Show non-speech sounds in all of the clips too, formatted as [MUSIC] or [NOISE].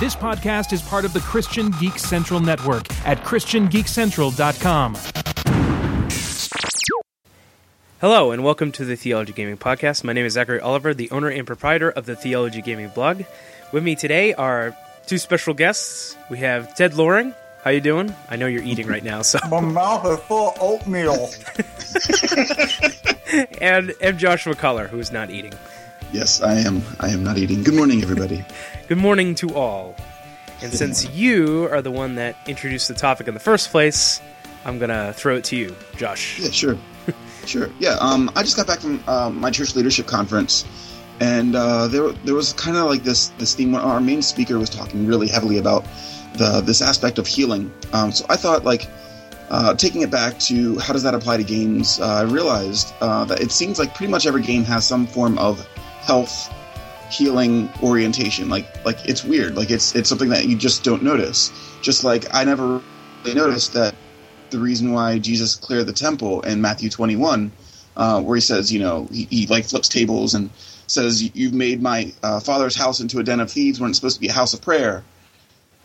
This podcast is part of the Christian Geek Central Network at ChristianGeekCentral.com. Hello, and welcome to the Theology Gaming Podcast. My name is Zachary Oliver, the owner and proprietor of the Theology Gaming blog. With me today are two special guests. We have Ted Loring. How you doing? I know you're eating right now, so My mouth is full of oatmeal. [LAUGHS] and and Joshua Collar, who is not eating. Yes, I am. I am not eating. Good morning, everybody. [LAUGHS] Good morning to all. And since you are the one that introduced the topic in the first place, I'm gonna throw it to you, Josh. Yeah, sure, sure. Yeah. Um, I just got back from uh, my church leadership conference, and uh, there there was kind of like this this theme. Where our main speaker was talking really heavily about the this aspect of healing. Um, so I thought like. Uh, taking it back to how does that apply to games, uh, I realized uh, that it seems like pretty much every game has some form of health healing orientation. Like like it's weird. Like it's it's something that you just don't notice. Just like i never really noticed that the reason why jesus cleared the temple in matthew 21 uh, where he says you know he, he like flips tables and says you've made my uh, father's house into a den of thieves when it's supposed to be a house of prayer.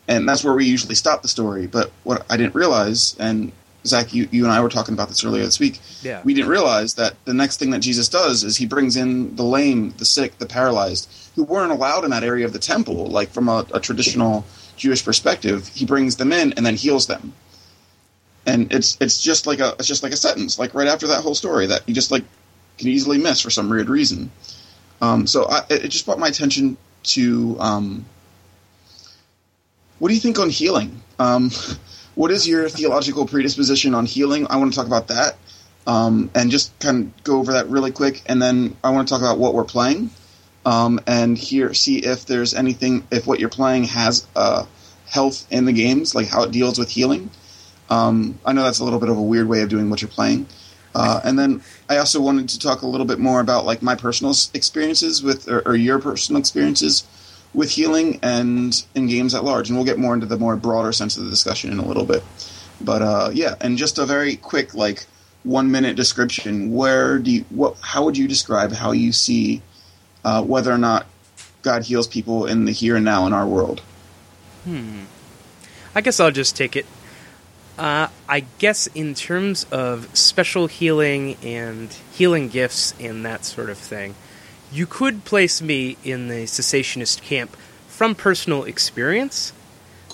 And that's where we usually stop the story. But what i didn't realize and zach you, you and i were talking about this earlier this week Yeah. we didn't realize that the next thing that Jesus does is he brings in the lame, the sick, the paralyzed, who weren't allowed in that area of the temple, like from a, a traditional Jewish perspective. He brings them in and then heals them. And it's it's just like a it's just like a sentence, like right after that whole story that you just like can easily miss for some weird reason. Um, so I, it just brought my attention to um, what do you think on healing? Um, [LAUGHS] what is your theological predisposition on healing? I want to talk about that um, and just kind of go over that really quick. And then I want to talk about what we're playing um, and here see if there's anything, if what you're playing has uh, health in the games, like how it deals with healing. Um, I know that's a little bit of a weird way of doing what you're playing. Uh, and then I also wanted to talk a little bit more about like my personal experiences with, or, or your personal experiences with healing and in games at large. And we'll get more into the more broader sense of the discussion in a little bit. But uh, yeah, and just a very quick like one minute description. Where do you what? How would you describe how you see uh, whether or not God heals people in the here and now in our world? I guess I'll just take it. Uh, I guess in terms of special healing and healing gifts and that sort of thing, you could place me in the cessationist camp from personal experience.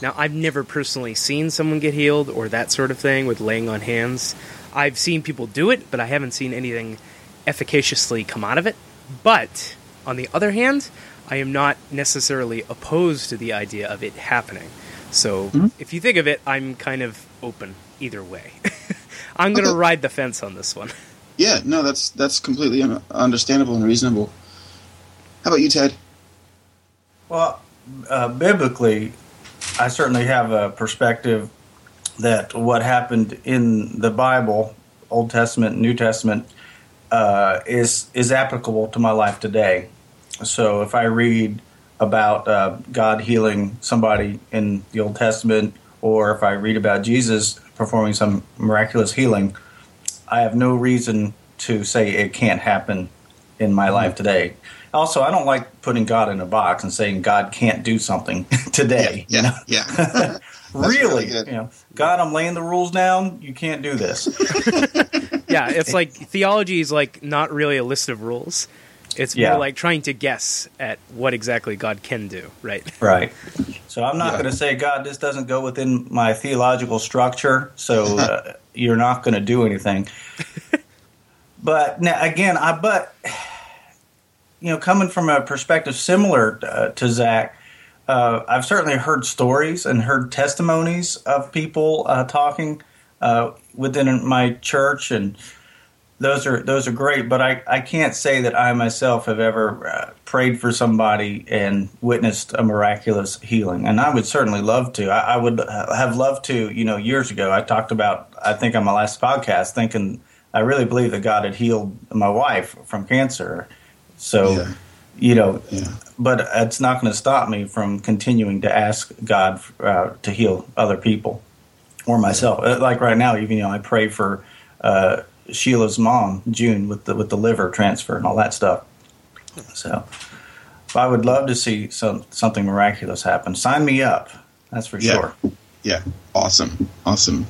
Now, I've never personally seen someone get healed or that sort of thing with laying on hands. I've seen people do it, but I haven't seen anything efficaciously come out of it. But, on the other hand, I am not necessarily opposed to the idea of it happening. So, if you think of it, I'm kind of open either way. [LAUGHS] I'm going to Okay. ride the fence on this one. Yeah, no, that's that's completely un- understandable and reasonable. How about you, Ted? Well, uh, biblically, I certainly have a perspective that what happened in the Bible, Old Testament, New Testament, uh, is is applicable to my life today. So if I read about uh, God healing somebody in the Old Testament, or if I read about Jesus performing some miraculous healing, I have no reason to say it can't happen in my life today. Also, I don't like putting God in a box and saying God can't do something [LAUGHS] today. you know? yeah, yeah. [LAUGHS] [LAUGHS] really, really you know, God, I'm laying the rules down. You can't do this. Yeah, it's [LAUGHS] like theology is like not really a list of rules. It's Yeah. more like trying to guess at what exactly God can do, right? right. So I'm not Yeah. going to say God, this doesn't go within my theological structure. So [LAUGHS] uh, you're not going to do anything. [LAUGHS] but now again, I but you know, coming from a perspective similar uh, to Zach, uh, I've certainly heard stories and heard testimonies of people uh, talking uh, within my church, and those are those are great. But I, I can't say that I myself have ever uh, prayed for somebody and witnessed a miraculous healing, and I would certainly love to. I, I would have loved to. You know, years ago, I talked about I think on my last podcast, thinking I really believe that God had healed my wife from cancer. So, Yeah. you know, Yeah. but it's not going to stop me from continuing to ask God uh, to heal other people or myself. Uh, Like right now, even you know, I pray for uh, Sheila's mom, June, with the with the liver transfer and all that stuff. So, I would love to see some something miraculous happen. Sign me up. That's for Yeah. sure. Yeah, awesome, awesome.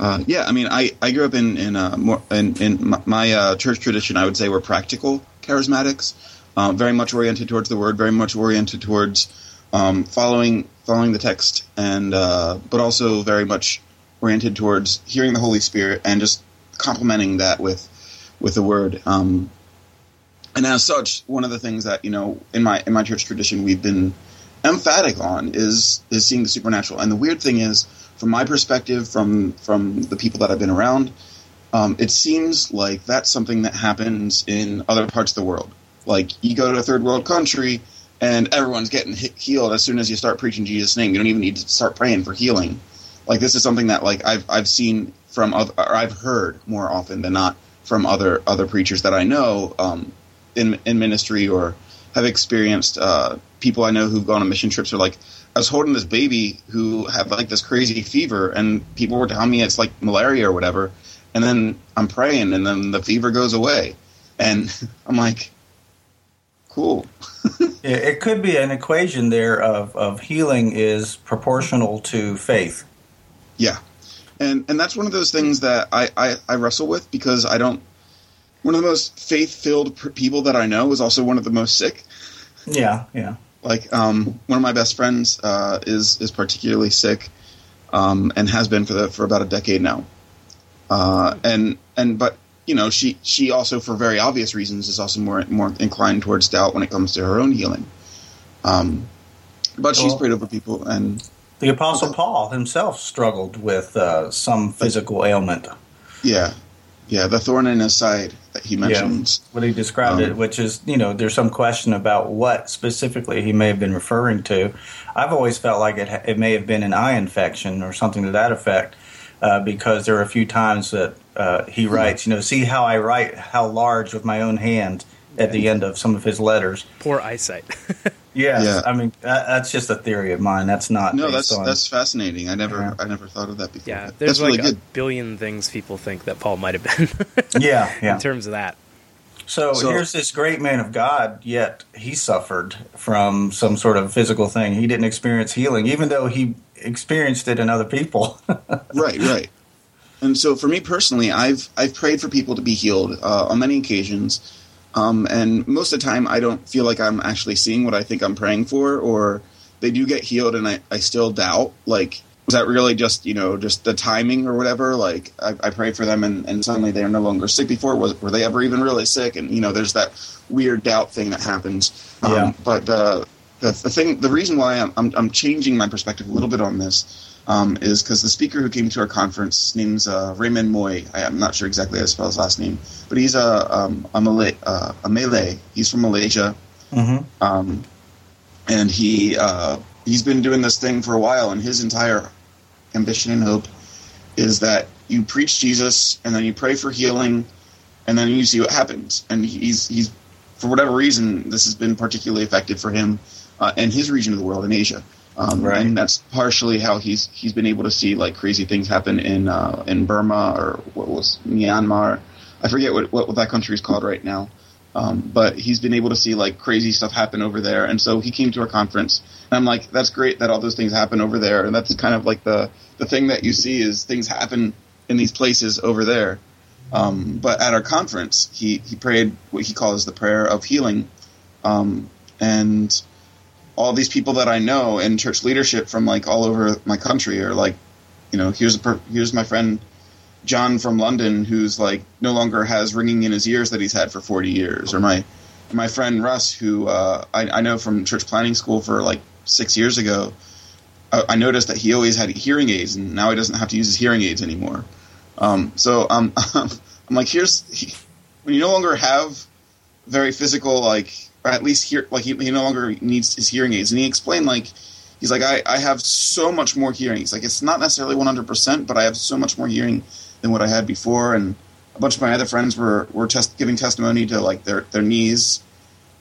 Uh, yeah, I mean, I, I grew up in in uh, more in, in my, my uh, church tradition. I would say we're practical charismatics, uh, very much oriented towards the word, very much oriented towards um, following following the text, and uh, but also very much oriented towards hearing the Holy Spirit and just complementing that with with the word. Um, and as such, one of the things that you know in my in my church tradition we've been emphatic on is is seeing the supernatural. And the weird thing is, from my perspective, from from the people that I've been around, um, it seems like that's something that happens in other parts of the world. Like you go to a third world country, and everyone's getting he- healed as soon as you start preaching Jesus' name. You don't even need to start praying for healing. Like this is something that like I've I've seen from other, or I've heard more often than not from other other preachers that I know um, in in ministry or have experienced uh, people I know who've gone on mission trips are like, I was holding this baby who had like this crazy fever, and people were telling me it's like malaria or whatever, and then I'm praying, and then the fever goes away, and [LAUGHS] I'm like, cool, [LAUGHS] [LAUGHS] It, it could be an equation there of, of healing is proportional to faith. yeah, and and that's one of those things that I I, I wrestle with because I don't. One of the most faith filled people that I know is also one of the most sick. Yeah, yeah. like um, one of my best friends uh, is is particularly sick um, and has been for the for about a decade now uh, and and but you know she she also for very obvious reasons is also more more inclined towards doubt when it comes to her own healing um, but she's prayed over people and The Apostle Paul himself struggled with uh, some physical ailment. yeah yeah the thorn in his side that he mentions What he described Um, it, which is, you know, there's some question about what specifically he may have been referring to. I've always felt like it, ha- it may have been an eye infection or something to that effect, uh, because there are a few times that uh, he writes, you know, see how I write how large with my own hand at the end of some of his letters. Poor eyesight. [LAUGHS] Yes, Yeah. I mean that, that's just a theory of mine. That's not no based that's on, that's fascinating I never Yeah. I never thought of that before yeah, that's there's really like a good billion things people think that Paul might have been [LAUGHS] yeah, yeah. in terms of that. So, So- here's this great man of God, yet he suffered from some sort of physical thing. He didn't experience healing, even though he experienced it in other people. [LAUGHS] right right and so for me personally i've i've prayed for people to be healed uh, on many occasions. Um, and most of the time i don't feel like i'm actually seeing what i think i'm praying for or they do get healed and i, I still doubt like was that really just you know just the timing or whatever? Like i, I prayed for them and, and suddenly they're no longer sick before. Was were they ever even really sick? And you know there's that weird doubt thing that happens. Um, Yeah. but uh, the, the thing the reason why I'm, I'm, I'm changing my perspective a little bit on this um, is because the speaker who came to our conference his name's uh, Raymond Moy. I, am not sure exactly how to spell his last name, but he's a um, a, Malay, uh, a Malay. He's from Malaysia, hmm um, and he uh, he's been doing this thing for a while. And his entire ambition and hope is that you preach Jesus, and then you pray for healing, and then you see what happens. And he's he's for whatever reason this has been particularly effective for him uh, in his region of the world in Asia. Um, Right. And that's partially how he's he's been able to see like crazy things happen in uh, in Burma or what was Myanmar. I forget what what, what that country is called right now. Um, but he's been able to see like crazy stuff happen over there, and so he came to our conference, and I'm like, that's great that all those things happen over there, and that's kind of like the the thing that you see is things happen in these places over there. Um, but at our conference, he he prayed what he calls the prayer of healing, um, and all these people that I know in church leadership from like all over my country are like, you know, here's a per- here's my friend John from London who's like no longer has ringing in his ears that he's had for 40 years, or my my friend Russ who uh, I, I know from church planning school for like six years ago. I, noticed that he always had hearing aids, and now he doesn't have to use his hearing aids anymore. Um, so um, [LAUGHS] I'm like, here's he, when you no longer have very physical like at least hear like he, he no longer needs his hearing aids. And he explained like he's like I, I have so much more hearing he's like it's not necessarily 100% but i have so much more hearing than what i had before. And a bunch of my other friends were were test, giving testimony to like their their knees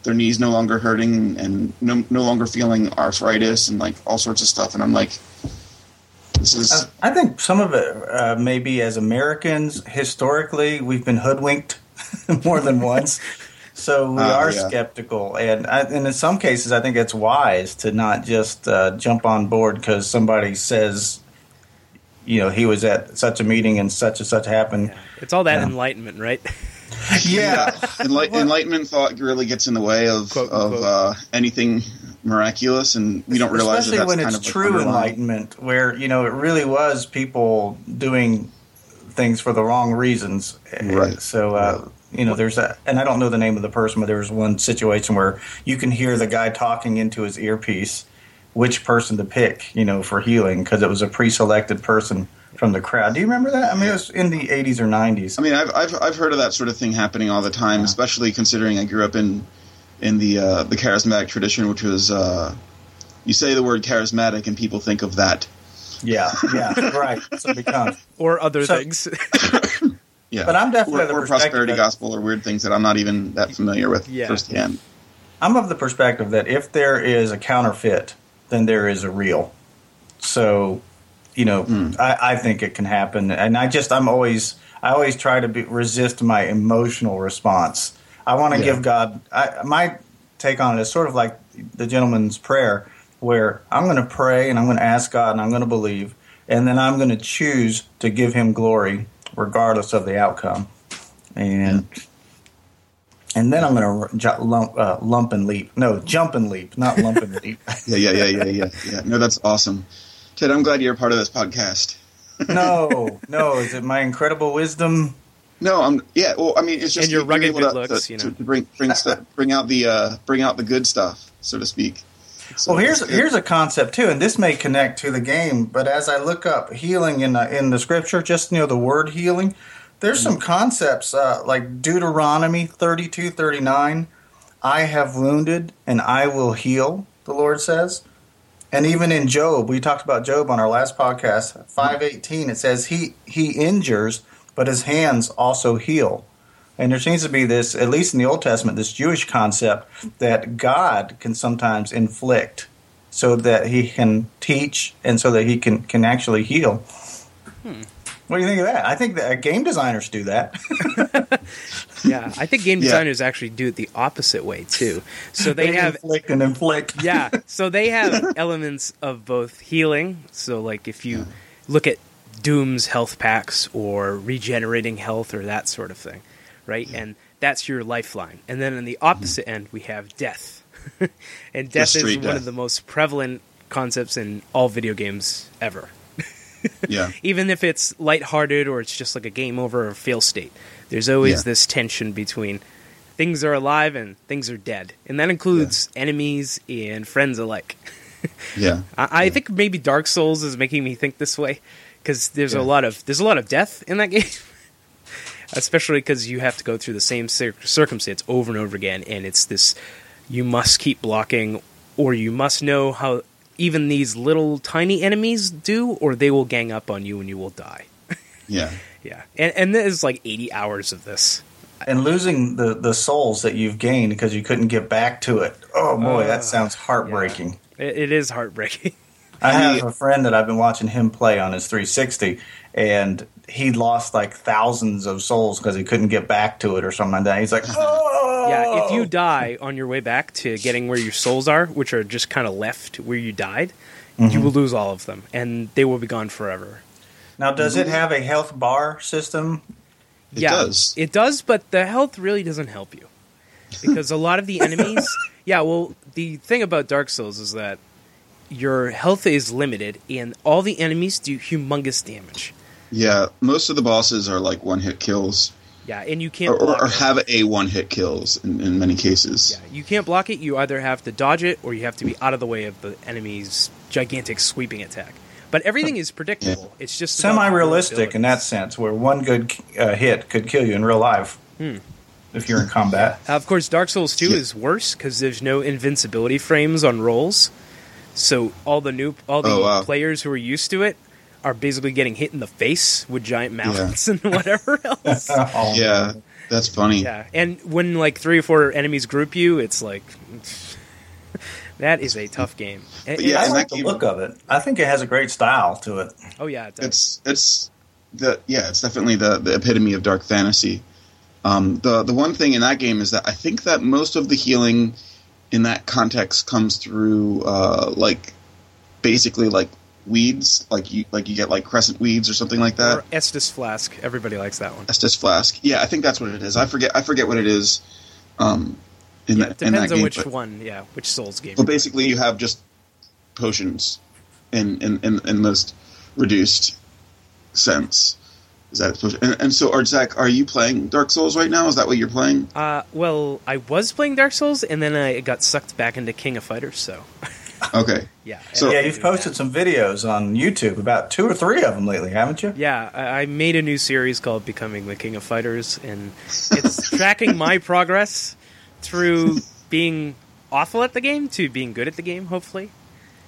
their knees no longer hurting and no, no longer feeling arthritis and like all sorts of stuff. And i'm like this is I I think some of it uh, maybe as Americans historically we've been hoodwinked [LAUGHS] more than once. So we Ah, are yeah. skeptical, and I, and in some cases, I think it's wise to not just uh, jump on board because somebody says, you know, he was at such a meeting and such and such happened. It's all that Yeah. enlightenment, right? [LAUGHS] Yeah, Enlight- enlightenment thought really gets in the way of Quote, of unquote. uh, anything miraculous, and we don't realize especially that that's when kind it's of like true underlying- enlightenment, where you know it really was people doing things for the wrong reasons. Right. So uh, you know, there's a, and I don't know the name of the person, but there was one situation where you can hear the guy talking into his earpiece which person to pick, you know, for healing because it was a pre-selected person from the crowd. Do you remember that? I mean, it was in the 80s or 90s. I mean, I've, I've I've heard of that sort of thing happening all the time, especially considering I grew up in in the uh, the charismatic tradition, which was uh, you say the word charismatic and people think of that. Yeah, yeah, right. So it becomes. or other So- things. [LAUGHS] Yeah, But I'm definitely or, or prosperity gospel or weird things that I'm not even that familiar with Yeah. firsthand. I'm of the perspective that if there is a counterfeit, then there is a real. So, you know, hmm. I, I think it can happen, and I just I'm always I always try to be, resist my emotional response. I want to Yeah. give God I, my take on it is sort of like the gentleman's prayer, where I'm going to pray and I'm going to ask God and I'm going to believe, and then I'm going to choose to give Him glory regardless of the outcome, and. And then I'm going to ju- lump, uh, lump and leap. No, jump and leap, not lump and leap. [LAUGHS] Yeah, yeah, yeah, yeah, yeah, yeah. No, that's awesome, Ted. I'm glad you're a part of this podcast. [LAUGHS] no, no. Is it my incredible wisdom? No, I'm yeah. Well, I mean, it's just And your being rugged good to, looks, to, you know. to bring bring stuff, bring out the uh, bring out the good stuff, so to speak. So Well, here's here's a concept too, and this may connect to the game. But as I look up healing in the, in the scripture, just you know the word healing, there's some concepts uh, like Deuteronomy thirty two thirty nine. I have wounded and I will heal. The Lord says, and even in Job, we talked about Job on our last podcast, five eighteen. It says he he injures, but his hands also heal. And there seems to be this, at least in the Old Testament, this Jewish concept that God can sometimes inflict so that he can teach and so that he can, can actually heal. What do you think of that? I think that uh, game designers do that. [LAUGHS] yeah, I think game Yeah. designers actually do it the opposite way too. So they have inflict and inflict. [LAUGHS] yeah, so they have elements of both healing. So like if you look at Doom's health packs or regenerating health or that sort of thing, right? And that's your lifeline. And then on the opposite end, we have death. [LAUGHS] and death is one death. of the most prevalent concepts in all video games ever. yeah, [LAUGHS] Even if it's lighthearted or it's just like a game over or fail state, there's always Yeah. this tension between things are alive and things are dead. And that includes enemies and friends alike. [LAUGHS] yeah, I, I think maybe Dark Souls is making me think this way because there's Yeah. a lot of there's a lot of death in that game, especially because you have to go through the same cir- circumstance over and over again, and it's this you must keep blocking, or you must know how even these little tiny enemies do, or they will gang up on you and you will die. yeah. [LAUGHS] Yeah, and and there's like 80 hours of this. And losing the, the souls that you've gained because you couldn't get back to it. Oh boy, Uh, that sounds heartbreaking. It, it is heartbreaking. [LAUGHS] I have a friend that I've been watching him play on his 360, and he lost like thousands of souls because he couldn't get back to it or something like that. He's like, oh, [LAUGHS] Yeah, if you die on your way back to getting where your souls are, which are just kind of left where you died, you mm-hmm. will lose all of them, and they will be gone forever. Now, does it mm-hmm. have a health bar system? It yeah, does. It does, but the health really doesn't help you because a lot of the enemies. [LAUGHS] yeah, well, the thing about Dark Souls is that your health is limited, and all the enemies do humongous damage. Yeah, most of the bosses are like one hit kills, Yeah, and you can't or, or, block or it. have a one hit kills in, in many cases. Yeah, you can't block it. You either have to dodge it, or you have to be out of the way of the enemy's gigantic sweeping attack. But everything is predictable. It's just Semi-realistic in that sense, where one good uh, hit could kill you in real life if you're in combat. Uh, [LAUGHS] Of course, Dark Souls 2 Yeah. is worse because there's no invincibility frames on rolls. So all the new all the Oh, wow. players who are used to it are basically getting hit in the face with giant mountains and [LAUGHS] whatever else. [LAUGHS] Oh, Yeah, that's funny. yeah, and when like three or four enemies group you, it's like [LAUGHS] that is a tough game. And- But yeah, I and- and like the game- look of it. I think it has a great style to it. oh yeah, it does. It's it's the yeah, it's definitely the the epitome of dark fantasy. Um, the the one thing in that game is that I think that most of the healing in that context comes through uh, like basically like weeds, like you like you get like crescent weeds or something like that. Or Estus Flask. Everybody likes that one. Estus flask. Yeah, I think that's what it is. I forget. I forget what it is. Um, in Yeah, that it in that depends on game, which but, one. Yeah, which Souls game. but basically you have just potions in in in, in most reduced sense. Is that and, and so, Artzak, are you playing Dark Souls right now? Is that what you're playing? Uh, well, I was playing Dark Souls, and then I got sucked back into King of Fighters. So [LAUGHS] [LAUGHS] Okay. yeah. So- yeah, you've posted some videos on YouTube, about two or three of them lately, haven't you? Yeah, I I made a new series called Becoming the King of Fighters, and it's [LAUGHS] tracking my progress through being awful at the game to being good at the game, hopefully.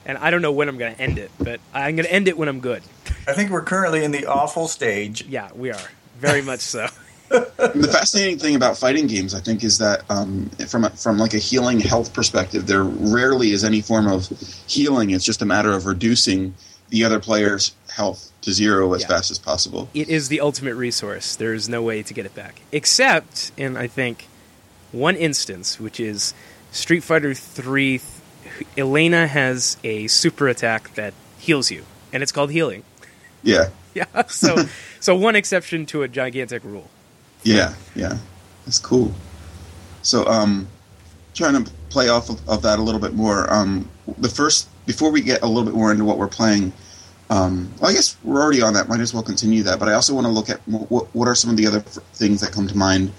And I don't know when I'm going to end it, but I'm going to end it when I'm good. I think we're currently in the awful stage. Yeah, we are. Very much so. [LAUGHS] The fascinating thing about fighting games, I think, is that um, from a, from like a healing health perspective, there rarely is any form of healing. It's just a matter of reducing the other player's health to zero as Yeah. fast as possible. It is the ultimate resource. There's no way to get it back. Except in, I think, one instance, which is Street Fighter 3. Elena has a super attack that heals you, and it's called healing. Yeah, [LAUGHS] Yeah, so so one exception to a gigantic rule. Yeah, yeah. That's cool. So, um, trying to play off of, of that a little bit more. Um, the first before we get a little bit more into what we're playing. Um, well, I guess we're already on that. Might as well continue that. But I also want to look at what, what are some of the other things that come to mind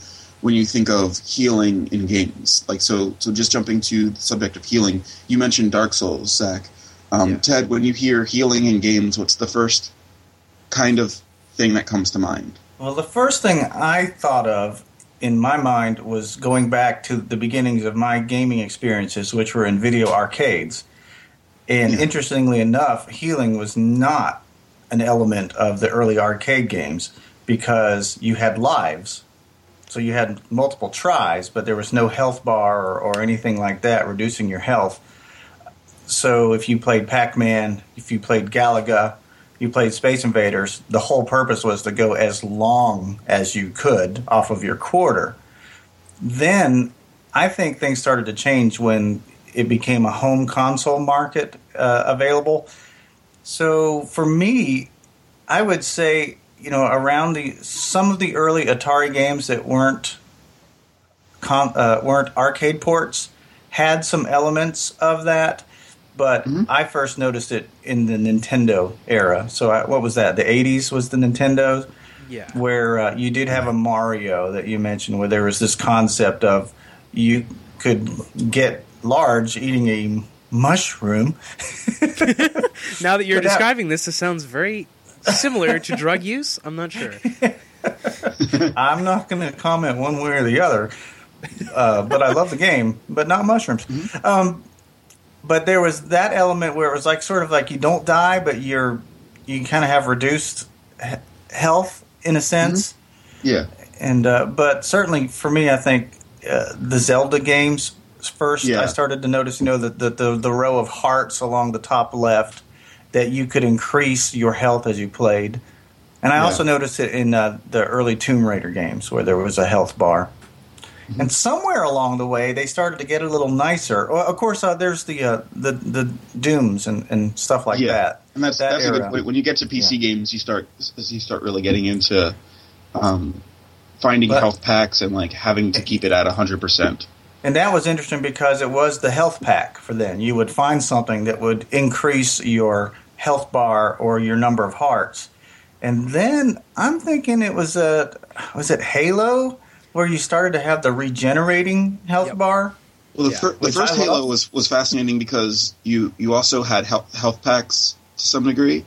when you think of healing in games. Like so, so just jumping to the subject of healing. You mentioned Dark Souls, Zach. Um, Yeah. Ted, when you hear healing in games, what's the first kind of thing that comes to mind? Well, the first thing I thought of in my mind was going back to the beginnings of my gaming experiences, which were in video arcades. And Yeah. interestingly enough, healing was not an element of the early arcade games because you had lives. So you had multiple tries, but there was no health bar or, or anything like that reducing your health. So if you played Pac Man, if you played Galaga, you played Space Invaders, the whole purpose was to go as long as you could off of your quarter. Then I think things started to change when it became a home console market uh, available. So for me, I would say, you know, around the some of the early Atari games that weren't con, uh, weren't arcade ports had some elements of that, but I first noticed it in the Nintendo era. So I, what was that? The '80s was the Nintendo, Yeah. where uh, you did have a Mario that you mentioned, where there was this concept of you could get large eating a mushroom. [LAUGHS] Now that you're But that- describing this, this sounds very similar to drug use. I'm not sure. [LAUGHS] I'm not going to comment one way or the other, uh, but I love the game, but not mushrooms. Um, but there was that element where it was like sort of like you don't die, but you're you kind of have reduced he- health in a sense. Yeah, And uh, but certainly for me, I think uh, the Zelda games first. Yeah. I started to notice, you know, that the, the the row of hearts along the top left that you could increase your health as you played. And I Yeah. also noticed it in uh, the early Tomb Raider games where there was a health bar. Mm-hmm. And somewhere along the way, they started to get a little nicer. Well, of course, uh, there's the uh, the the dooms and, and stuff like yeah, that. and that's that that's a good point. When you get to PC games, you start you start really getting into um, finding But- health packs and like having to keep it at hundred percent. And that was interesting because it was the health pack for then. You would find something that would increase your health bar or your number of hearts. And then I'm thinking it was a was it Halo where you started to have the regenerating health Yep. bar? Well, the, Yeah, fir- the first I Halo love. was was fascinating because you you also had health, health packs to some degree,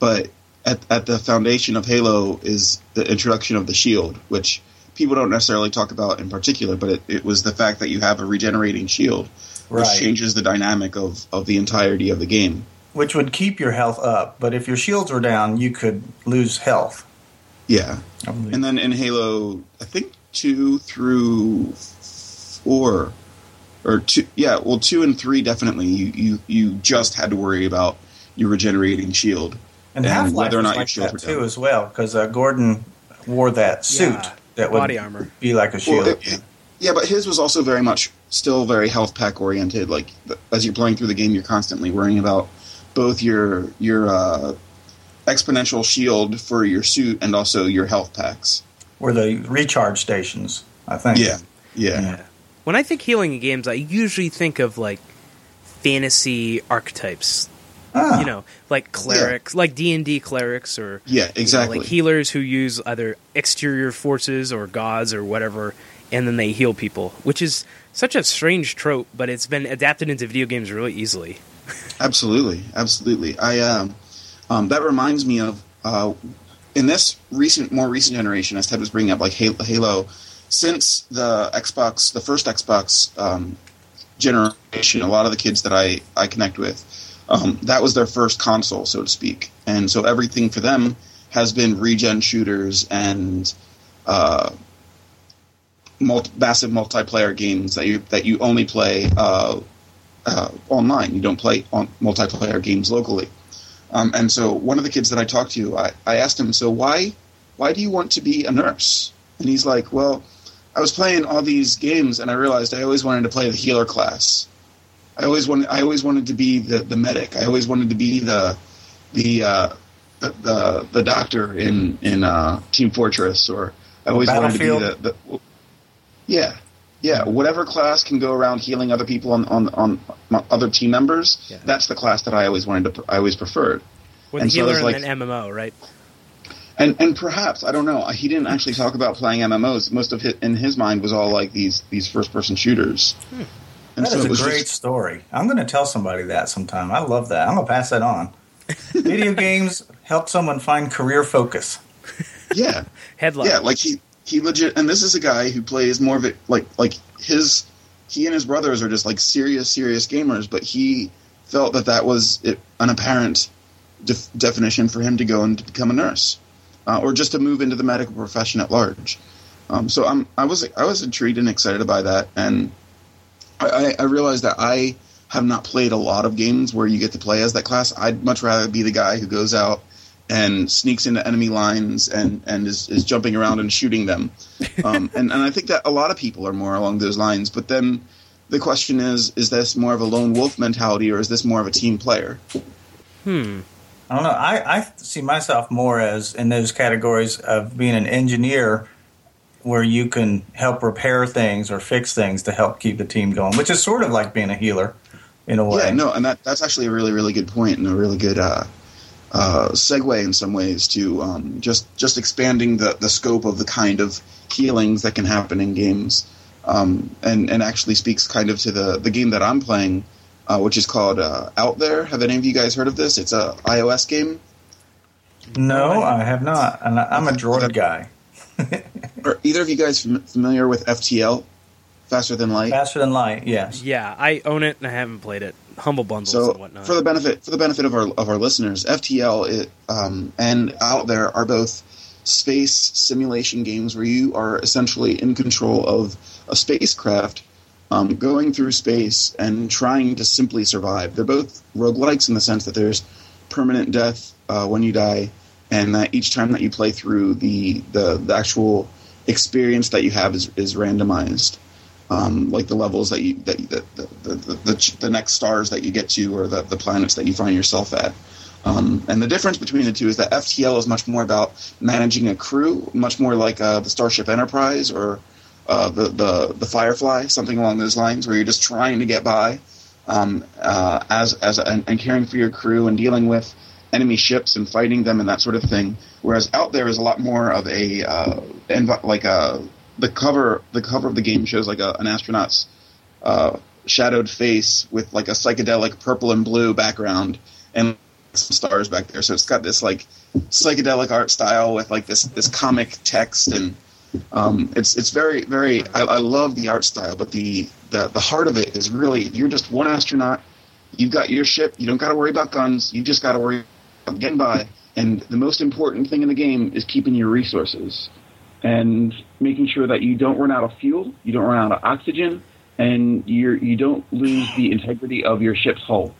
but at at the foundation of Halo is the introduction of the shield, which people don't necessarily talk about in particular, but it, it was the fact that you have a regenerating shield, which Right. changes the dynamic of, of the entirety of the game. Which would keep your health up, but if your shields were down, you could lose health. Yeah, and then in Halo, I think two through four, or two, yeah, well, two and three definitely. You you you just had to worry about your regenerating shield And and Half Life whether or was not your like shields that too as well because uh, Gordon wore that suit Yeah. that would Body armor. be like a shield. Well, it- yeah, but his was also very much still very health pack oriented. Like as you're playing through the game, you're constantly worrying about both your your uh, exponential shield for your suit and also your health packs. Were the recharge stations? I think. Yeah, yeah, Yeah. When I think healing in games, I usually think of like fantasy archetypes. Ah, You know, like clerics, like D and D clerics, or yeah, you know, exactly. like healers who use either exterior forces or gods or whatever, and then they heal people, which is such a strange trope, but it's been adapted into video games really easily. [LAUGHS] Absolutely, absolutely. I um, um, that reminds me of uh, in this recent, more recent generation, as Ted was bringing up, like Halo. Since the Xbox, the first Xbox um, generation, a lot of the kids that I I connect with, um, that was their first console, so to speak, and so everything for them has been regen shooters and uh, multi- massive multiplayer games that you that you only play. Uh, uh, online. You don't play on multiplayer games locally. Um, and so one of the kids that I talked to, I, I asked him, so why why do you want to be a nurse? And he's like, well, I was playing all these games and I realized I always wanted to play the healer class. I always wanted I always wanted to be the, the medic. I always wanted to be the the uh, the, the the doctor in in uh, Team Fortress, or I always wanted to be the, the yeah yeah mm-hmm. whatever class can go around healing other people on on on my other team members. Yeah. That's the class that I always wanted to I always preferred. With And so healer it's like- and an MMO, right? And and perhaps I don't know. He didn't actually talk about playing MMOs. Most of it in his mind was all like these these first person shooters. Hmm. And That so is it a great just- story. I'm going to tell somebody that sometime. I love that. I'm going to pass that on. [LAUGHS] Video games help someone find career focus. yeah. [LAUGHS] Headline. Yeah, like he he legit, and this is a guy who plays more of it like like his he and his brothers are just like serious serious gamers, but he felt that that was it, an apparent def- definition for him to go and to become a nurse, uh, or just to move into the medical profession at large. Um, so I'm I was I was intrigued and excited by that, and I, I, I realized that I have not played a lot of games where you get to play as that class. I'd much rather be the guy who goes out and sneaks into enemy lines and, and is, is jumping around and shooting them. Um, [LAUGHS] and, and I think that a lot of people are more along those lines. But then the question is is this more of a lone wolf mentality or is this more of a team player? Hmm. I don't know. I, I see myself more as in those categories of being an engineer where you can help repair things or fix things to help keep the team going, which is sort of like being a healer in a way. Yeah, no, and that, that's actually a really, really good point and a really good uh, uh, segue in some ways to um, just just expanding the, the scope of the kind of healings that can happen in games, um, and and actually speaks kind of to the the game that I'm playing, uh, which is called uh, Out There. Have any of you guys heard of this? It's a iOS game. No, I have not. And I, I'm a droid guy. [LAUGHS] [LAUGHS] Are either of you guys familiar with FTL, Faster Than Light? Faster than light, yes. Yeah, I own it and I haven't played it. Humble bundles So and whatnot. for the benefit for the benefit of our of our listeners, FTL it, um, and out there are both space simulation games where you are essentially in control of a spacecraft um, going through space and trying to simply survive. They're both roguelikes in the sense that there's permanent death uh, when you die, and that each time that you play through the the, the actual experience that you have is, is randomized um, like the levels that you that, that the, the, the, the, the next stars that you get to or the, the planets that you find yourself at. Um, and the difference between the two is that FTL is much more about managing a crew, much more like uh, the Starship Enterprise or uh, the, the the Firefly, something along those lines, where you're just trying to get by um, uh, as as and, and caring for your crew and dealing with enemy ships and fighting them and that sort of thing. Whereas out there is a lot more of a uh, env- like a the cover the cover of the game shows like a, an astronaut's uh, shadowed face with like a psychedelic purple and blue background and some stars back there. So it's got this like psychedelic art style with like this this comic text and um, it's it's very very I, I love the art style, but the, the the heart of it is really you're just one astronaut. You've got your ship. You don't got to worry about guns. You just got to worry about getting by. And the most important thing in the game is keeping your resources and making sure that you don't run out of fuel, you don't run out of oxygen, and you you don't lose the integrity of your ship's hull.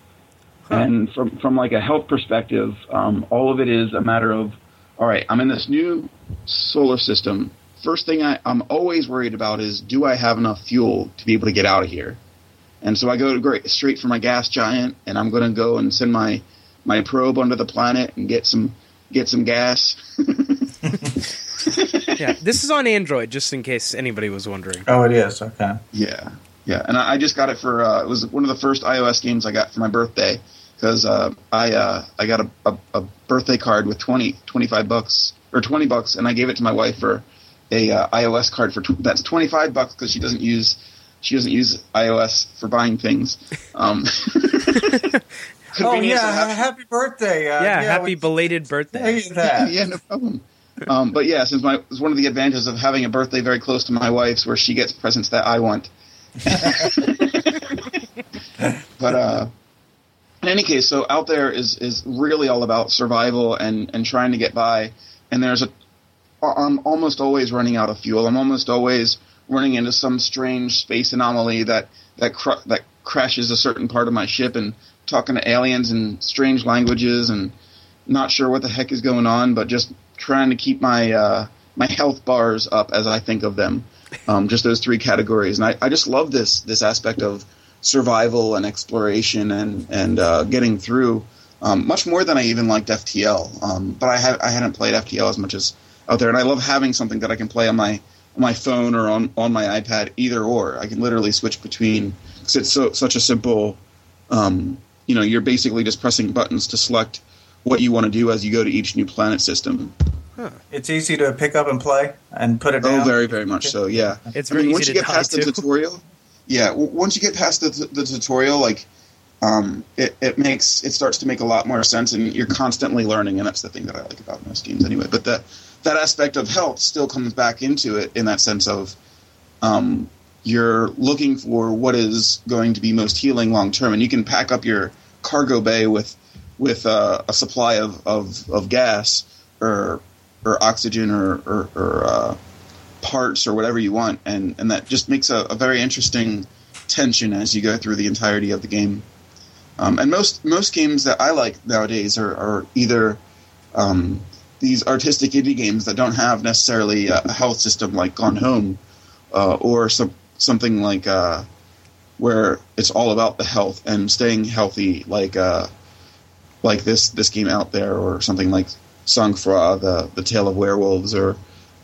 And from from like a health perspective, um, all of it is a matter of all right. I'm in this new solar system. first thing I, I'm always worried about is do I have enough fuel to be able to get out of here? And so I go to great, straight for my gas giant, and I'm going to go and send my my probe under the planet and get some get some gas. [LAUGHS] yeah, this is on Android, just in case anybody was wondering. Oh, it is. Okay. Yeah, yeah, and I, I just got it for uh, it was one of the first iOS games I got for my birthday because uh, I uh, I got a, a, a, birthday card with 20, 25 bucks or twenty bucks, and I gave it to my wife for a uh, iOS card for tw- that's twenty five bucks because she doesn't use she doesn't use iOS for buying things. Um, [LAUGHS] oh yeah, happy birthday! Uh, yeah, yeah, happy belated birthday. [LAUGHS] yeah, no problem. Um, but yeah, since my it's one of the advantages of having a birthday very close to my wife's, where she gets presents that I want. [LAUGHS] but uh, in any case, so out there is is really all about survival and and trying to get by. And there's a I'm almost always running out of fuel. I'm almost always running into some strange space anomaly that that cr- that crashes a certain part of my ship and talking to aliens in strange languages and not sure what the heck is going on, but just trying to keep my uh, my health bars up as I think of them. Um, just those three categories, and I, I just love this this aspect of survival and exploration and and uh, getting through. Um, much more than I even liked FTL, um, but I have I hadn't played FTL as much as out there, and I love having something that I can play on my on my phone or on, on my iPad, either or. I can literally switch between because it's so such a simple. Um, you know, you're basically just pressing buttons to select what you want to do as you go to each new planet system. Huh. It's easy to pick up and play and put it oh, down. Oh, very, very much so. Yeah, it's I mean, once you get past to. the tutorial. Yeah, w- once you get past the, the tutorial, like um, it, it makes it starts to make a lot more sense, and you're constantly learning, and that's the thing that I like about most games, anyway. But that that aspect of health still comes back into it in that sense of um, you're looking for what is going to be most healing long term, and you can pack up your cargo bay with with uh, a supply of, of, of gas or or oxygen or or, or uh, parts or whatever you want, and and that just makes a, a, very interesting tension as you go through the entirety of the game. Um, and most most games that I like nowadays are, are either um, these artistic indie games that don't have necessarily a health system like Gone Home, uh, or some something like uh, where it's all about the health and staying healthy, like uh, like this this game out there, or something like Sangfroid, the the Tale of Werewolves, or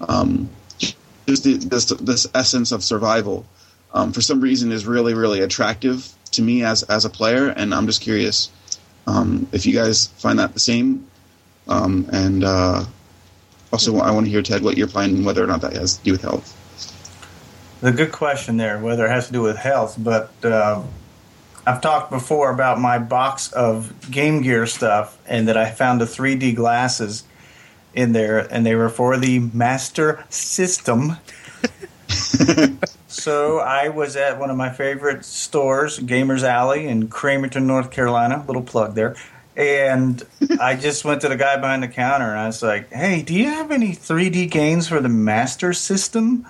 um, just the, this this essence of survival. Um, for some reason, is really really attractive to me as as a player, and I'm just curious um, if you guys find that the same. Um, and uh, also, I want to hear Ted what you're playing, whether or not that has to do with health. The good question there, whether it has to do with health, but uh, I've talked before about my box of Game Gear stuff, and that I found the 3D glasses in there, and they were for the Master System. [LAUGHS] so I was at one of my favorite stores, Gamers Alley in Cramerton, North Carolina. Little plug there. And I just went to the guy behind the counter and I was like, "Hey, do you have any 3D games for the Master System?"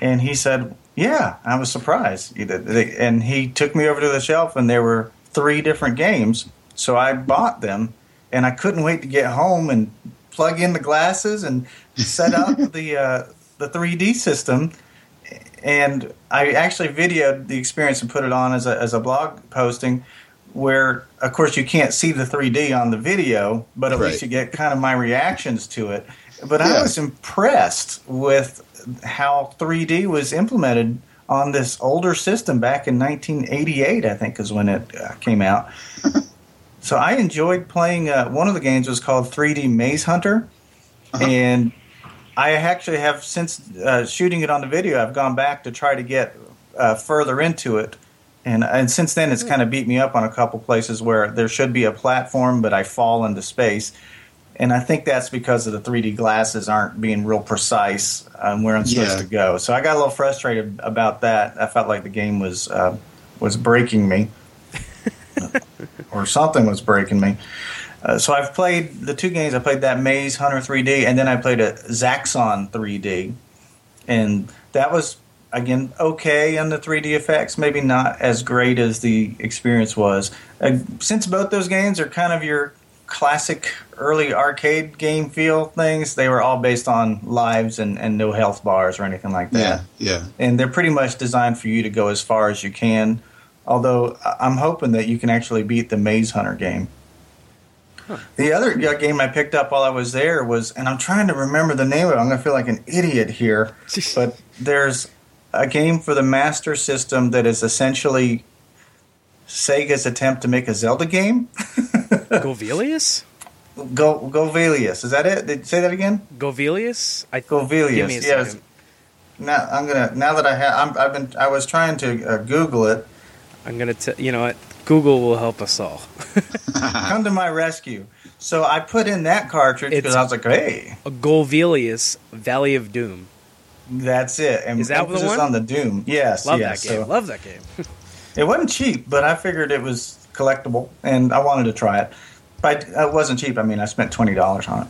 And he said, "Yeah." I was surprised. And he took me over to the shelf and there were three different games. So I bought them and I couldn't wait to get home and plug in the glasses and set up [LAUGHS] the uh, the 3D system. And I actually videoed the experience and put it on as a as a blog posting where of course you can't see the 3D on the video, but at right. least you get kind of my reactions to it. But yeah. I was impressed with how 3D was implemented on this older system back in 1988, I think is when it uh, came out. [LAUGHS] so I enjoyed playing. Uh, one of the games was called 3D Maze Hunter, uh-huh. and I actually have since uh, shooting it on the video. I've gone back to try to get uh, further into it and and since then it's kind of beat me up on a couple places where there should be a platform, but I fall into space. And I think that's because of the 3D glasses aren't being real precise on where I'm supposed yeah. to go. So I got a little frustrated about that. I felt like the game was uh, was breaking me, [LAUGHS] or something was breaking me. Uh, so I've played the two games. I played that Maze Hunter 3D, and then I played a Zaxxon 3D, and that was again okay on the 3D effects, maybe not as great as the experience was. Uh, since both those games are kind of your classic early arcade game feel things. They were all based on lives and, and no health bars or anything like that. Yeah, yeah. And they're pretty much designed for you to go as far as you can. Although I- I'm hoping that you can actually beat the Maze Hunter game. The other uh, game I picked up while I was there was, and I'm trying to remember the name of it. I'm going to feel like an idiot here, [LAUGHS] but there's a game for the Master System that is essentially Sega's attempt to make a Zelda game. [LAUGHS] Govelius? Go Govelius, is that it? Did you say that again? Govelius? I Govelius, Give me yes. Now I'm gonna. Now that I have, I'm, I've been. I was trying to uh, Google it. I'm gonna. T- you know what? Google will help us all. [LAUGHS] Come to my rescue. So I put in that cartridge because It's- I was like, hey, A Golvellius Valley of Doom. that's it. And Is that the emphasis one? on the Doom. Yes, Love yes. that game. So Love that game. [LAUGHS] it wasn't cheap, but I figured it was collectible, and I wanted to try it. But it wasn't cheap. I mean, I spent twenty dollars on it.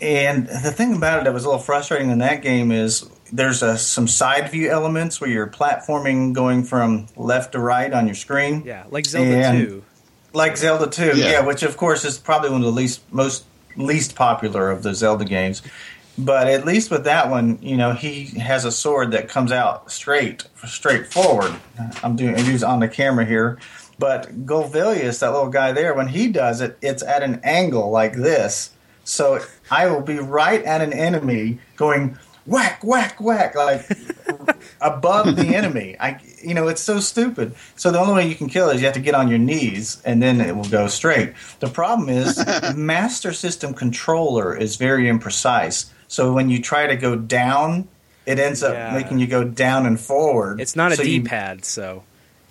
And the thing about it that was a little frustrating in that game is there's a, some side view elements where you're platforming going from left to right on your screen. yeah, like Zelda And- 2. like Zelda 2, Yeah. yeah. which of course is probably one of the least most least popular of the Zelda games. But at least with that one, you know, he has a sword that comes out straight, straight forward. I'm doing he's on the camera here, but Golvellius, that little guy there, when he does it, it's at an angle like this. So I will be right at an enemy, going whack, whack, whack, like [LAUGHS] above the [LAUGHS] enemy. I, you know, it's so stupid. So the only way you can kill it is you have to get on your knees, and then it will go straight. The problem is, [LAUGHS] Master System controller is very imprecise. So when you try to go down, it ends up making you go down and forward. It's not a So you- D-pad, so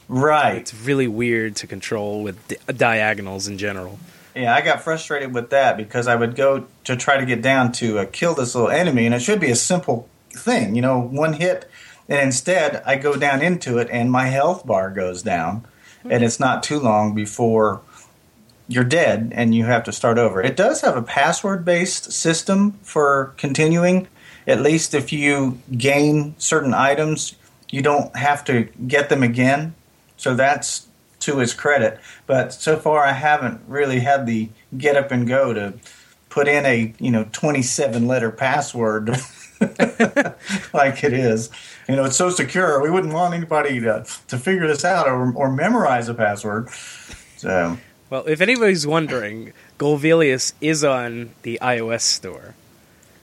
right? it's really weird to control with di- diagonals in general. Yeah, I got frustrated with that because I would go to try to get down to uh, kill this little enemy, and it should be a simple thing, you know, one hit. And instead, I go down into it, and my health bar goes down, and it's not too long before you're dead, and you have to start over. It does have a password-based system for continuing. At least if you gain certain items, you don't have to get them again. So that's to his credit. But so far, I haven't really had the get up and go to put in a you know 27 letter password [LAUGHS] like it is. You know, it's so secure. We wouldn't want anybody to to figure this out or or memorize a password. So Well, if anybody's wondering, Golvellius is on the iOS store.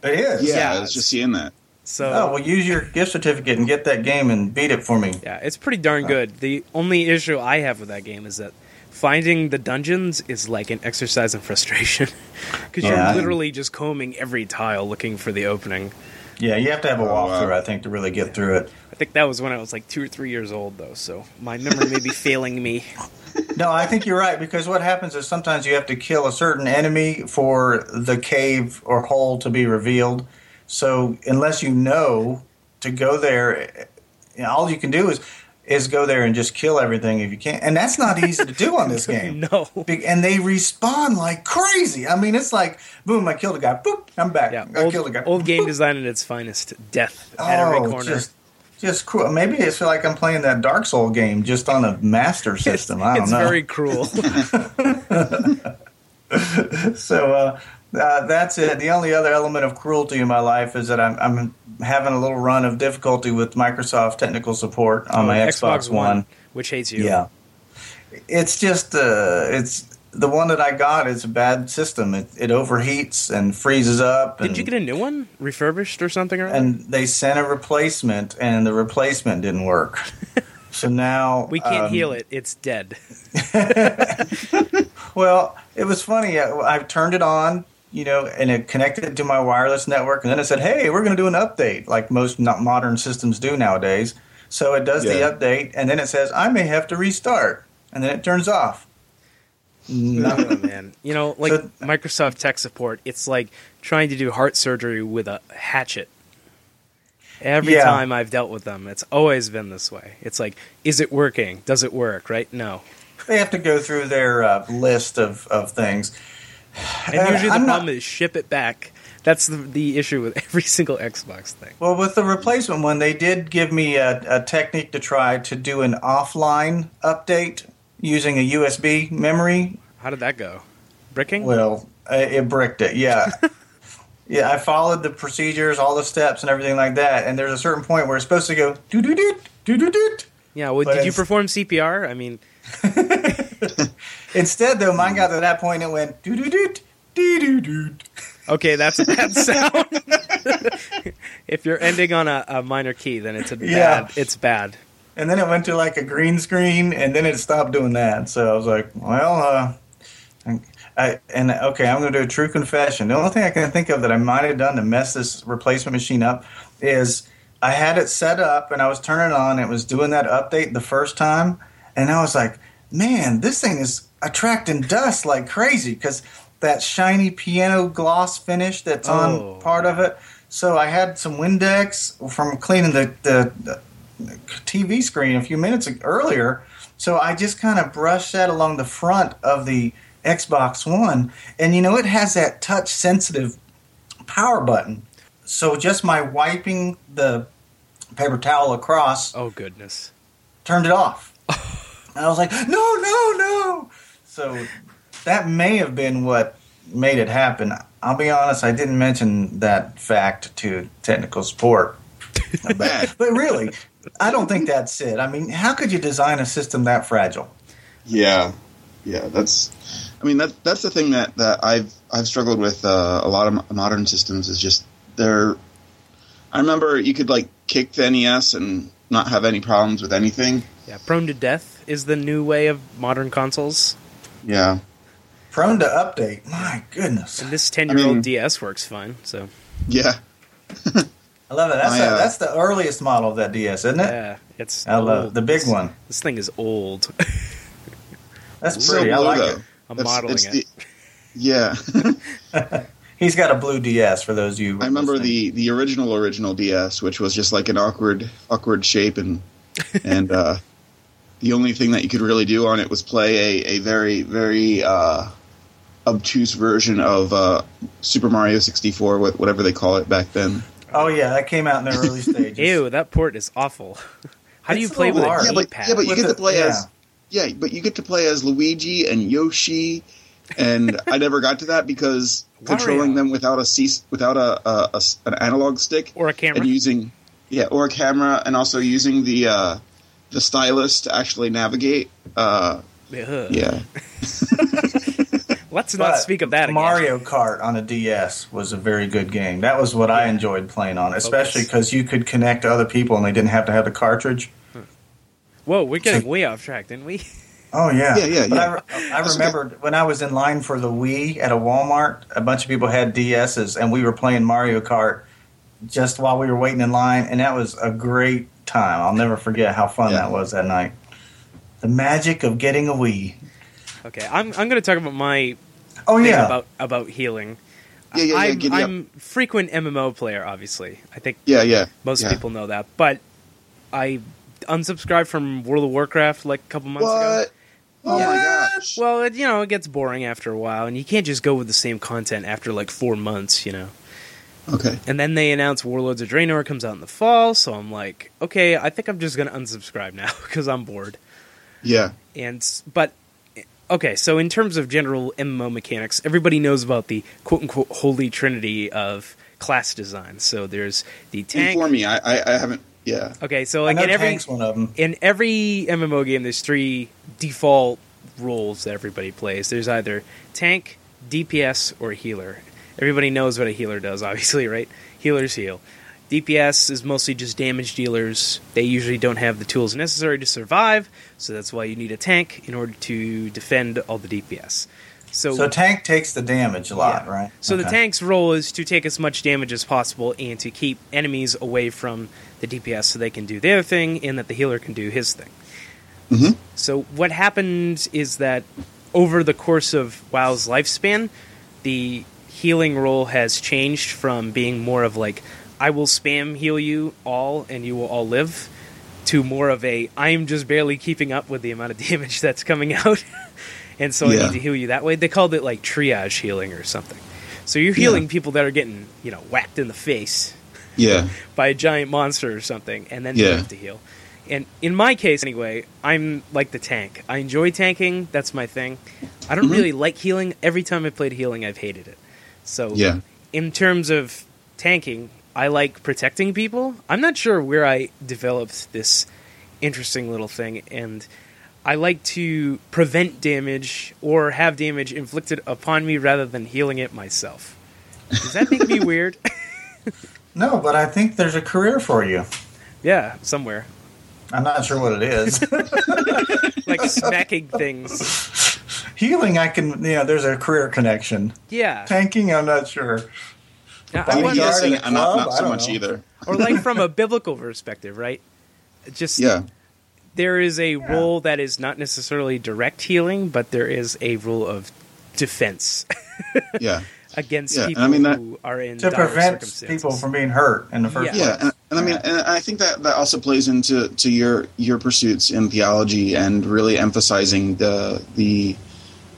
it is. Yeah, Yeah, I was just seeing that. So Oh well, use your gift certificate and get that game and beat it for me. Yeah, it's pretty darn good. The only issue I have with that game is that finding the dungeons is like an exercise in frustration [LAUGHS] because Yeah. you're literally just combing every tile looking for the opening. Yeah, you have to have a Oh, walkthrough, I think, to really get through it. I think that was when I was like two or three years old, though, so my memory may be [LAUGHS] failing me. No, I think you're right because what happens is sometimes you have to kill a certain enemy for the cave or hole to be revealed. So unless you know to go there, you know, all you can do is is go there and just kill everything if you can, and that's not easy to do on this [LAUGHS] game. No. And they respawn like crazy. I mean, it's like boom, I killed a guy, boop, I'm back. Yeah, I old, killed a guy. old game boop. design at its finest. Death at every Oh, corner. just just cool. Maybe it's like I'm playing that Dark Soul game just on a master system. I [LAUGHS] don't it's know. It's very cruel. [LAUGHS] so uh, uh, that's it. The only other element of cruelty in my life is that I'm, I'm having a little run of difficulty with Microsoft technical support on my Xbox, One. which hates you. Yeah, it's just uh, it's the one that I got is a bad system. It, it overheats and freezes up. And, Did you get a new one, refurbished or something? Or and they sent a replacement, and the replacement didn't work. [LAUGHS] so now we can't um, heal it. It's dead. [LAUGHS] Well, it was funny. I, I turned it on, you know, and it connected to my wireless network, and then it said, "Hey, we're going to do an update," like most not modern systems do nowadays. So it does Yeah. the update, and then it says, "I may have to restart," and then it turns off. Oh, [LAUGHS] man. You know, like So- Microsoft tech support, it's like trying to do heart surgery with a hatchet. Every Yeah. time I've dealt with them, it's always been this way. It's like, is it working? Does it work? Right? No. They have to go through their uh, list of, of things. And And usually the I'm not- problem is ship it back. That's the, the issue with [LAUGHS] every single Xbox thing. Well, with the replacement one, they did give me a, a technique to try to do an offline update using a USB memory How did that go? Bricking? Well, uh, it bricked it. Yeah. [LAUGHS] yeah, I followed the procedures, all the steps, and everything like that. And there's a certain point where it's supposed to go doo doo doo doo doo doo. yeah, well, but did you perform CPR? I mean, [LAUGHS] [LAUGHS] Instead, though, mine got to that point and it went doo doo doo doo doo doo. okay, that's a bad [LAUGHS] sound. if you're ending on a, a minor key, then it's a bad. Yeah. It's bad. And then it went to like a green screen, and then it stopped doing that. So I was like, well, uh, I, and okay, I'm going to do a true confession. The only thing I can think of that I might have done to mess this replacement machine up is I had it set up and I was turning it on. It was doing that update the first time, and I was like, man, this thing is attracting dust like crazy because that shiny piano gloss finish that's Oh. on part of it. So I had some Windex from cleaning the, the, the TV screen a few minutes earlier. So I just kind of brushed that along the front of the Xbox One, and you know it has that touch sensitive power button. So just my wiping the paper towel across Oh goodness. turned it off. And I was like, no, no, no. So that may have been what made it happen. I'll be honest, I didn't mention that fact to technical support. [LAUGHS] Bad. But really, I don't think that's it. I mean, how could you design a system that fragile? Yeah, yeah. That's. I mean, that that's the thing that, that I've I've struggled with uh, a lot of modern systems is just they're. I remember you could like kick the NES and not have any problems with anything. Yeah, prone to death is the new way of modern consoles, Yeah, Prone to update. My goodness. and this ten-year-old mean- DS works fine. So yeah. [LAUGHS] I love it. That's, I, the uh, that's the earliest model of that DS, isn't it? yeah, it's I love old. the big This- one. This thing is old. [LAUGHS] That's It's so pretty. I like though. it. I'm That's- modeling it's it. the- yeah, [LAUGHS] He's got a blue DS for those of you. I remember listening. the the original original DS, which was just like an awkward awkward shape and and uh, the only thing that you could really do on it was play a a very very uh, obtuse version of uh, Super Mario 64, with whatever they call it back then. Oh yeah, that came out in the early [LAUGHS] stages. Ew, that port is awful. How do you play with little a hard. yeah, but yeah, but you get the- to play yeah. as yeah, but you get to play as Luigi and Yoshi, and [LAUGHS] I never got to that because controlling them without a C, without a, a- a s- an analog stick or a camera. and using yeah or a camera and also using the uh, the stylus to actually navigate. Uh, Ugh. yeah, [LAUGHS] Let's not But speak of that again. Mario Kart on a DS was a very good game. That was what I enjoyed playing on, especially because you could connect to other people and they didn't have to have the cartridge. Whoa, we're getting way off track, didn't we? [LAUGHS] Oh yeah, Yeah, yeah, But yeah. I, re- I That's remembered when I was in line for the Wii at a Walmart, a bunch of people had DSs, and we were playing Mario Kart just while we were waiting in line, and that was a great time. I'll never forget how fun Yeah. that was that night. The magic of getting a Wii. Okay, I'm I'm going to talk about my Oh thing yeah, about about healing. Yeah, yeah, yeah, I'm, giddy. I'm frequent MMO player, obviously. I think yeah, yeah. most yeah. people know that, but I unsubscribed from World of Warcraft like a couple months ago. What? Oh my gosh! Well, it, you know, it gets boring after a while, and you can't just go with the same content after like four months, you know. Okay. And then they announce Warlords of Draenor comes out in the fall, so I'm like, okay, I think I'm just gonna unsubscribe now [LAUGHS] because I'm bored. Yeah. And but okay, so in terms of general MMO mechanics, everybody knows about the quote unquote holy trinity of class design. So there's the tank. For me. I, I I haven't. Yeah. Okay, so I like know in every Tank's one of them. in every MMO game, there's three default roles that everybody plays. There's either tank, DPS, or healer. Everybody knows what a healer does, [LAUGHS] obviously, right? Healers heal. DPS is mostly just damage dealers. They usually don't have the tools necessary to survive, so that's why you need a tank in order to defend all the DPS. So, So Tank takes the damage a lot, Yeah. right? so the tank's role is to take as much damage as possible and to keep enemies away from the DPS so they can do their thing and that the healer can do his thing. Mhm. So what happened is that over the course of WoW's lifespan, the healing role has changed from being more of like I will spam heal you all and you will all live to more of a I am just barely keeping up with the amount of [LAUGHS] damage that's coming out. and so I Yeah. need to heal you that way. They called it like triage healing or something. So you're healing people that are getting, you know, whacked in the face Yeah. [LAUGHS] by a giant monster or something, and then Yeah. you have to heal. And in my case, anyway, I'm like the tank. I enjoy tanking. That's my thing. I don't Mhm. really like healing. Every time I played healing, I've hated it. So, Yeah. in terms of tanking, I like protecting people. I'm not sure where I developed this interesting little thing, and I like to prevent damage or have damage inflicted upon me rather than healing it myself. Does that make me [LAUGHS] weird? [LAUGHS] No, but I think there's a career for you. yeah, somewhere. I'm not sure what it is. [LAUGHS] Like smacking things. Healing, I can, you know, there's a career connection. Yeah. Tanking, I'm not sure. I- I Bodyguard wonder- in Guessing, a I'm not, not so don't much know. either. [LAUGHS] or like from a biblical perspective, right? Just Yeah. there is a role that is not necessarily direct healing, but there is a rule of defense [LAUGHS] Yeah. against Yeah, and people I mean that- who are in To dire prevent circumstances. people from being hurt in the first Yeah. place. Yeah, and, and I mean, and I think that that also plays into to your your pursuits in theology and really emphasizing the the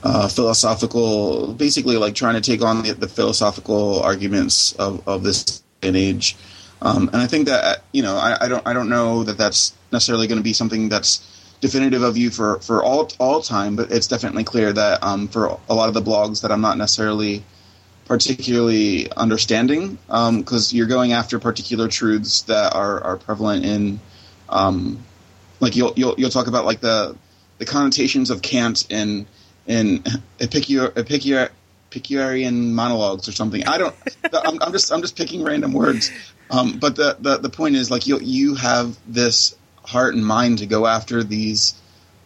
uh, philosophical, basically like trying to take on the, the philosophical arguments of, of this and age. Um, and I think that you know, I, I don't I don't know that that's necessarily going to be something that's definitive of you for for all all time, but it's definitely clear that um, for a lot of the blogs that I'm not necessarily particularly understanding because you're going after particular truths that are, are prevalent in um, like you'll, you'll you'll talk about like the the connotations of Kant in in Epicure, Epicure, Epicurean monologues or something. I don't. I'm, I'm just I'm just picking random words. Um, but the, the the point is like you you have this heart and mind to go after these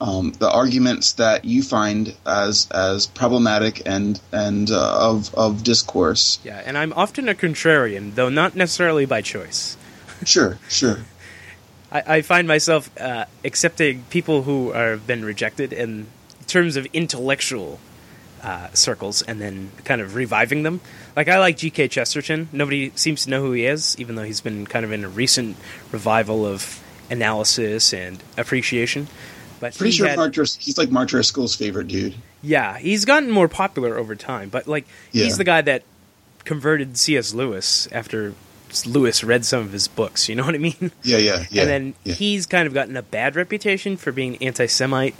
um, the arguments that you find as as problematic and and uh, of of discourse. Yeah, and I'm often a contrarian, though not necessarily by choice. Sure, sure. [LAUGHS] I, I find myself uh, accepting people who are, have been rejected in terms of intellectual uh, circles and then kind of reviving them. Like, I like G.K. Chesterton. Nobody seems to know who he is, even though he's been kind of in a recent revival of analysis and appreciation. But Pretty sure had- he's like Mark School's favorite dude. Yeah, he's gotten more popular over time, but like Yeah. he's the guy that converted C.S. Lewis after Lewis read some of his books. You know what I mean? Yeah, yeah, yeah. and then yeah. he's kind of gotten a bad reputation for being anti-Semite,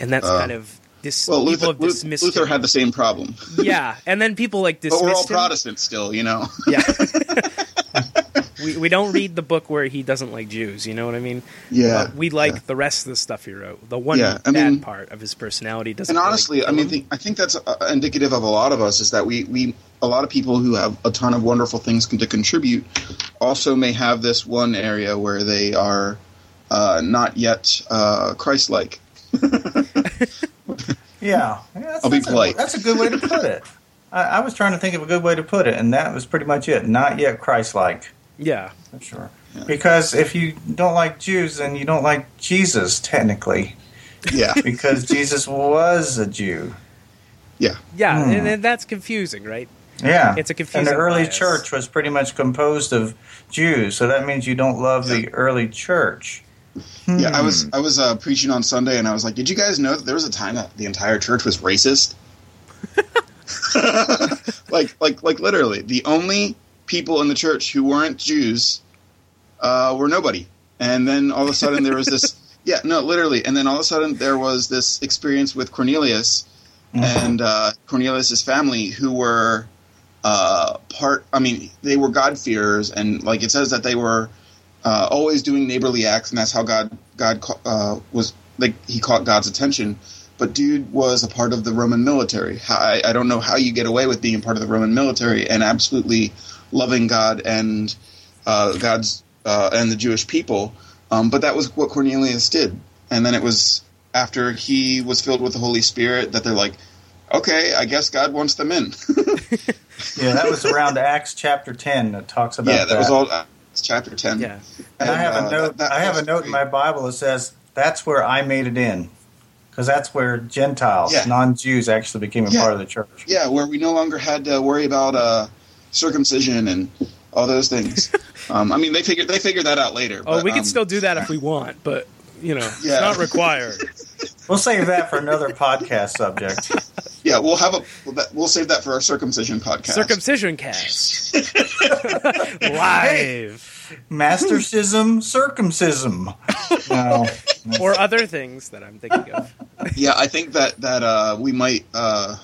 and that's Uh, kind of this well, Luther, Luther had the same problem, yeah, and then people like [LAUGHS] but dismissed we're all him. Protestants still, you know. [LAUGHS] Yeah. [LAUGHS] we, we don't read the book where he doesn't like Jews, you know what I mean? Yeah, But we like yeah. the rest of the stuff he wrote. The one Yeah, I bad mean- part of his personality doesn't. and really honestly, I mean. I think that's uh, indicative of a lot of us is that we, we a lot of people who have a ton of wonderful things to contribute also may have this one area where they are uh, not yet uh, Christ-like. [LAUGHS] Yeah, Yeah, that's, I'll be that's polite. A, that's a good way to put it. I, I was trying to think of a good way to put it, and that was pretty much it. Not yet Christ-like, yeah, for sure. Yeah. Because if you don't like Jews, then you don't like Jesus, technically, Yeah, [LAUGHS] because Jesus was a Jew. yeah, yeah, Hmm. and, and that's confusing, right? Yeah, It's a confusing. And the early bias. church was pretty much composed of Jews, so that means you don't love the early church. Yeah. I Hmm. was I was uh, preaching on Sunday, and I was like, "Did you guys know that there was a time that the entire church was racist?" [LAUGHS] [LAUGHS] like, like, like, literally, the only people in the church who weren't Jews uh, were nobody. And then all of a sudden, there was this. [LAUGHS] Yeah, no, literally. And then all of a sudden, there was this experience with Cornelius and uh, Cornelius's family, who were uh, part. I mean, they were God-fearers, and like it says that they were uh, always doing neighborly acts, and that's how God God uh, was like he caught God's attention. But dude was a part of the Roman military. I, I don't know how you get away with being part of the Roman military and absolutely loving God and uh, God's uh, and the Jewish people. Um, but that was what Cornelius did, and then it was after he was filled with the Holy Spirit that they're like, okay, I guess God wants them in. [LAUGHS] Yeah, that was around Acts chapter ten that talks about yeah, that, was all. Uh, it's chapter ten. Yeah, And I have uh, a note. that- that I have a note in my Bible that says that's where I made it in, because that's where Gentiles, Yeah. non-Jews, actually became a Yeah. part of the church. Yeah, where we no longer had to worry about uh, circumcision and all those things. [LAUGHS] um, I mean, they figured they figured that out later. Oh, but, we can um, still do that if we want, but you know, Yeah. it's not required. [LAUGHS] We'll save that for another podcast subject. Yeah, we'll have a we'll, we'll save that for our circumcision podcast. Circumcision cast [LAUGHS] live. Mastercism, circumcision. No. [LAUGHS] or other things that I'm thinking of. [LAUGHS] yeah, I think that that uh, we might. Uh,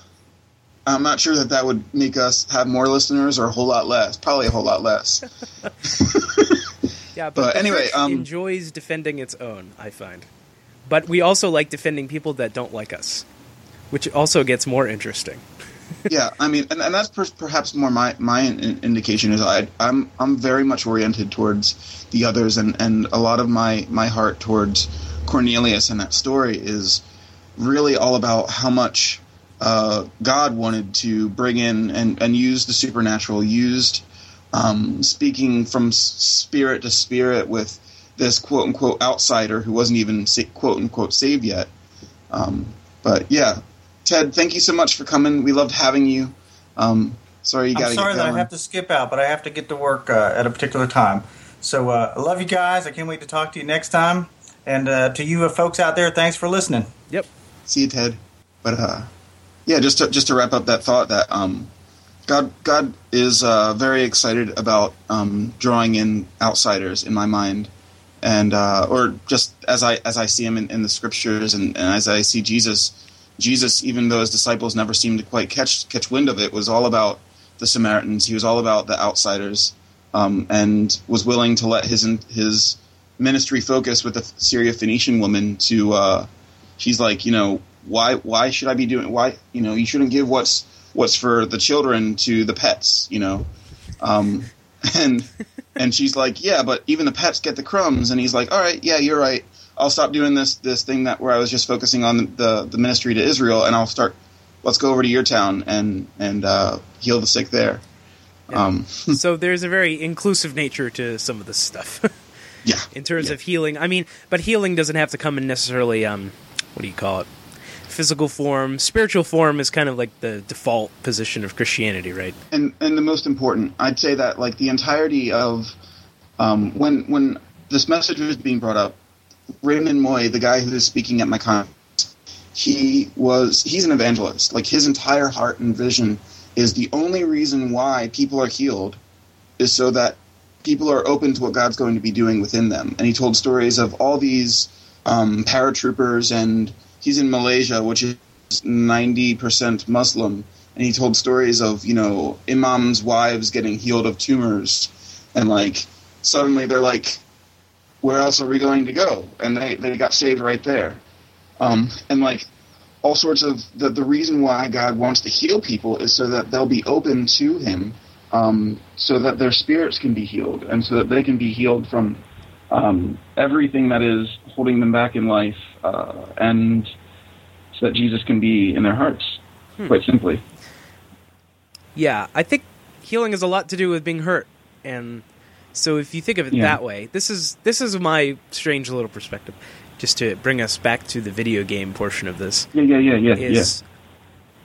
I'm not sure that that would make us have more listeners or a whole lot less. Probably a whole lot less. [LAUGHS] Yeah, but, But anyway, church um, enjoys defending its own. I find, but we also like defending people that don't like us, which also gets more interesting. Yeah, I mean, and, and that's per- perhaps more my my in- indication is I I'm I'm very much oriented towards the others, and and a lot of my my heart towards Cornelius and that story is really all about how much uh, God wanted to bring in and and use the supernatural, used um, speaking from spirit to spirit with this quote unquote outsider who wasn't even quote unquote saved yet. Um, but yeah, Ted, thank you so much for coming. We loved having you. Um, sorry you got I'm to sorry get that going. I have to skip out, but I have to get to work uh, at a particular time. So uh, I love you guys. I can't wait to talk to you next time. And uh, to you uh, folks out there, thanks for listening. Yep. See you, Ted. But uh, yeah, just to, just to wrap up that thought, that um, God God is uh, very excited about um, drawing in outsiders in my mind, and uh, or just as I as I see him in, in the scriptures, and, and as I see Jesus, Jesus, even though his disciples never seemed to quite catch catch wind of it, was all about the Samaritans. He was all about the outsiders, um, and was willing to let his his ministry focus with the Syrophoenician woman to. Uh, she's like, you know, why why should I be doing why you know you shouldn't give what's what's for the children to the pets, you know, um, [LAUGHS] and and she's like, yeah, but even the pets get the crumbs, and he's like, all right, yeah, you're right. I'll stop doing this this thing that where I was just focusing on the the, the ministry to Israel, and I'll start. Let's go over to your town and and uh, heal the sick there. Yeah. Um, [LAUGHS] so there's a very inclusive nature to some of this stuff [LAUGHS] yeah, in terms Yeah. of healing. I mean, but healing doesn't have to come in necessarily. Um, what do you call it? Physical form, spiritual form is kind of like the default position of Christianity, right? and and the most important, I'd say that like the entirety of um, when when this message was being brought up, Raymond Moy, the guy who is speaking at my conference, he was he's an evangelist. Like his entire heart and vision is the only reason why people are healed is so that people are open to what God's going to be doing within them. And he told stories of all these um, paratroopers, and he's in Malaysia, which is ninety percent Muslim. And he told stories of you know imams' wives getting healed of tumors, and like suddenly they're like, where else are we going to go? And they they got saved right there. Um, and like all sorts of the the reason why God wants to heal people is so that they'll be open to Him, um, so that their spirits can be healed, and so that they can be healed from um, everything that is holding them back in life, uh, and so that Jesus can be in their hearts. Quite simply. Yeah, I think healing has a lot to do with being hurt, and so if you think of it Yeah. that way, this is this is my strange little perspective. Just to bring us back to the video game portion of this, Yeah, yeah, yeah, yeah, is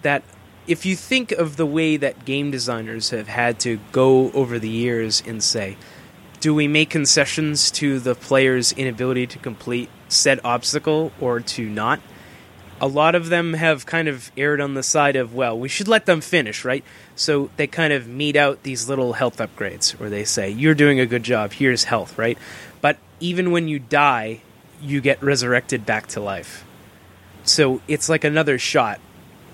that if you think of the way that game designers have had to go over the years and say, do we make concessions to the player's inability to complete said obstacle or to not? A lot of them have kind of erred on the side of, well, we should let them finish, right? So they kind of mete out these little health upgrades where they say, you're doing a good job, here's health, right? But even when you die, you get resurrected back to life. So it's like another shot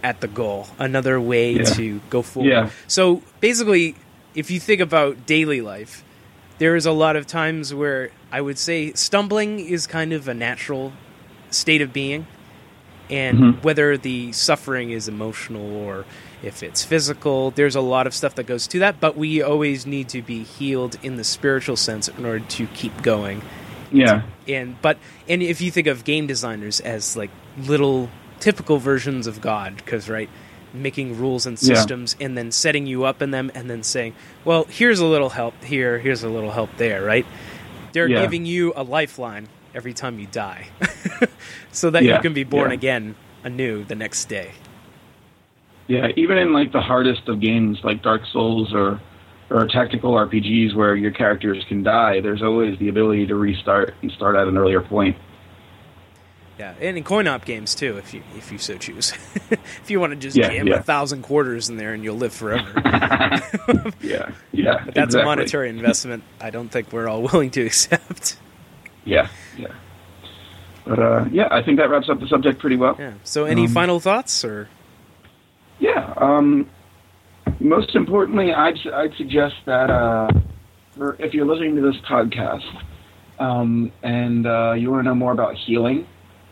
at the goal, another way Yeah. to go forward. Yeah. So basically, if you think about daily life, there is a lot of times where I would say stumbling is kind of a natural state of being. And Mhm. whether the suffering is emotional or if it's physical, there's a lot of stuff that goes to that. But we always need to be healed in the spiritual sense in order to keep going yeah, and but and if you think of game designers as like little typical versions of god because right making rules and Yeah. systems and then setting you up in them and then saying well here's a little help here here's a little help there right they're Yeah. giving you a lifeline every time you die [LAUGHS] so that you can be born yeah. again anew the next day yeah. Even in like the hardest of games, like Dark Souls or or tactical RPGs, where your characters can die, there's always the ability to restart and start at an earlier point. Yeah, and in coin op games too, if you if you so choose. [LAUGHS] if you want to just Yeah, jam yeah. a thousand quarters in there and you'll live forever. [LAUGHS] Yeah, yeah. [LAUGHS] But that's a monetary investment. I don't think we're all willing to accept. Yeah, yeah. But uh, yeah, I think that wraps up the subject pretty well. Yeah. So, any Um, final thoughts or? Yeah. Um, most importantly, I'd I'd suggest that uh, for, if you're listening to this podcast um, and uh, you want to know more about healing,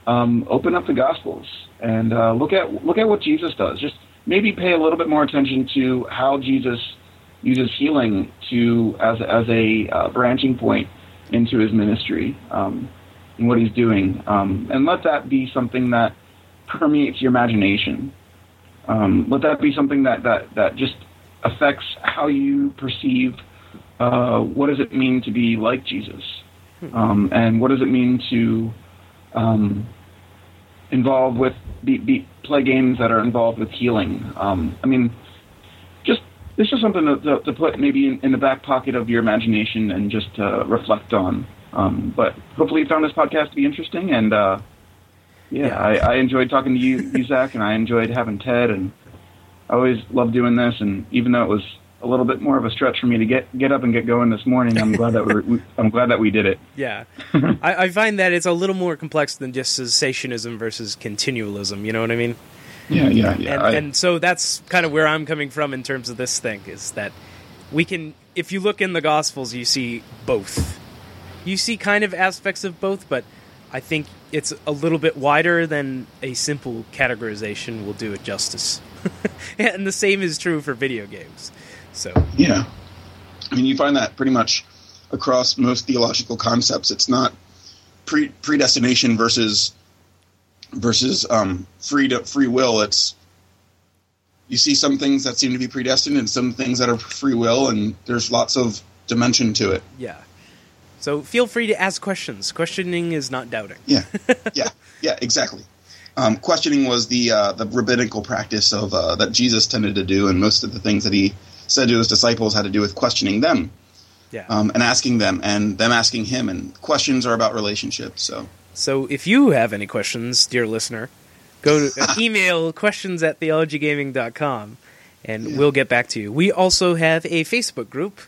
um, open up the Gospels and uh, look at look at what Jesus does. Just maybe pay a little bit more attention to how Jesus uses healing to as as a uh, branching point into his ministry um, and what he's doing, um, and let that be something that permeates your imagination um, let that be something that, that, that just affects how you perceive uh, what does it mean to be like Jesus, um, and what does it mean to um, involve with be, be, play games that are involved with healing. Um, I mean, just this is something to, to, to put maybe in, in the back pocket of your imagination and just uh, reflect on. Um, but hopefully, you found this podcast to be interesting and. Uh, yeah, Yeah. I, I enjoyed talking to you, [LAUGHS] you, Zach, and I enjoyed having Ted, and I always love doing this. And even though it was a little bit more of a stretch for me to get get up and get going this morning, I'm glad that we're, we, [LAUGHS] I'm glad that we did it. Yeah, [LAUGHS] I, I find that it's a little more complex than just cessationism versus continualism. You know what I mean? Yeah, yeah, yeah. and, I- and so that's kind of where I'm coming from in terms of this thing is that we can, if you look in the Gospels, you see both. You see kind of aspects of both, but I think it's a little bit wider than a simple categorization will do it justice. [LAUGHS] and the same is true for video games. So Yeah. I mean, you find that pretty much across most theological concepts. It's not pre- predestination versus versus um, free to, free will. It's you see some things that seem to be predestined and some things that are free will, and there's lots of dimension to it. yeah. So feel free to ask questions. Questioning is not doubting. Yeah, [LAUGHS] yeah, yeah, exactly. Um, questioning was the uh, the rabbinical practice of uh, that Jesus tended to do, and most of the things that he said to his disciples had to do with questioning them Yeah. um, and asking them, and them asking him. And questions are about relationships. So So if you have any questions, dear listener, go to uh, [LAUGHS] email questions at theologygaming.com and Yeah. we'll get back to you. We also have a Facebook group,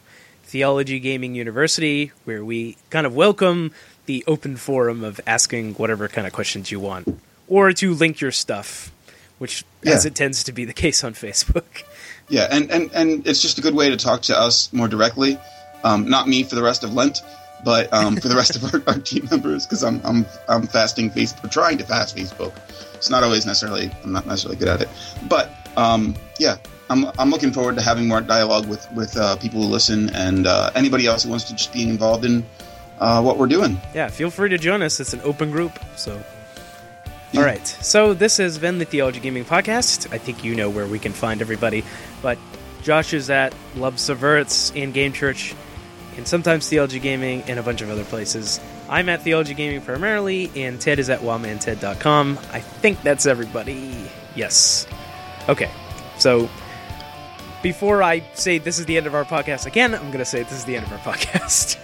Theology Gaming University, where we kind of welcome the open forum of asking whatever kind of questions you want or to link your stuff, which as it tends to be the case on Facebook. [LAUGHS] yeah, and, and and it's just a good way to talk to us more directly. Um, not me for the rest of Lent, but um, for the rest of our, our team members because I'm I'm I'm fasting Facebook, trying to fast Facebook. It's not always necessarily I'm not necessarily good at it, but um, yeah, I'm I'm looking forward to having more dialogue with with uh, people who listen and uh, anybody else who wants to just be involved in uh, what we're doing. yeah, feel free to join us. It's an open group, so Yeah. All right. So this has been the Theology Gaming Podcast. I think you know where we can find everybody, but Josh is at Love Subverts and Game Church, and sometimes Theology Gaming and a bunch of other places. I'm at Theology Gaming primarily, and Ted is at wildmanted.com. I think that's everybody. Yes. Okay. So before I say this is the end of our podcast again, I'm going to say this is the end of our podcast.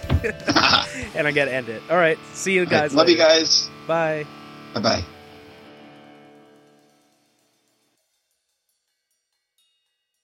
[LAUGHS] and I got to end it. All right. See you guys. Love you guys. Bye. Bye bye.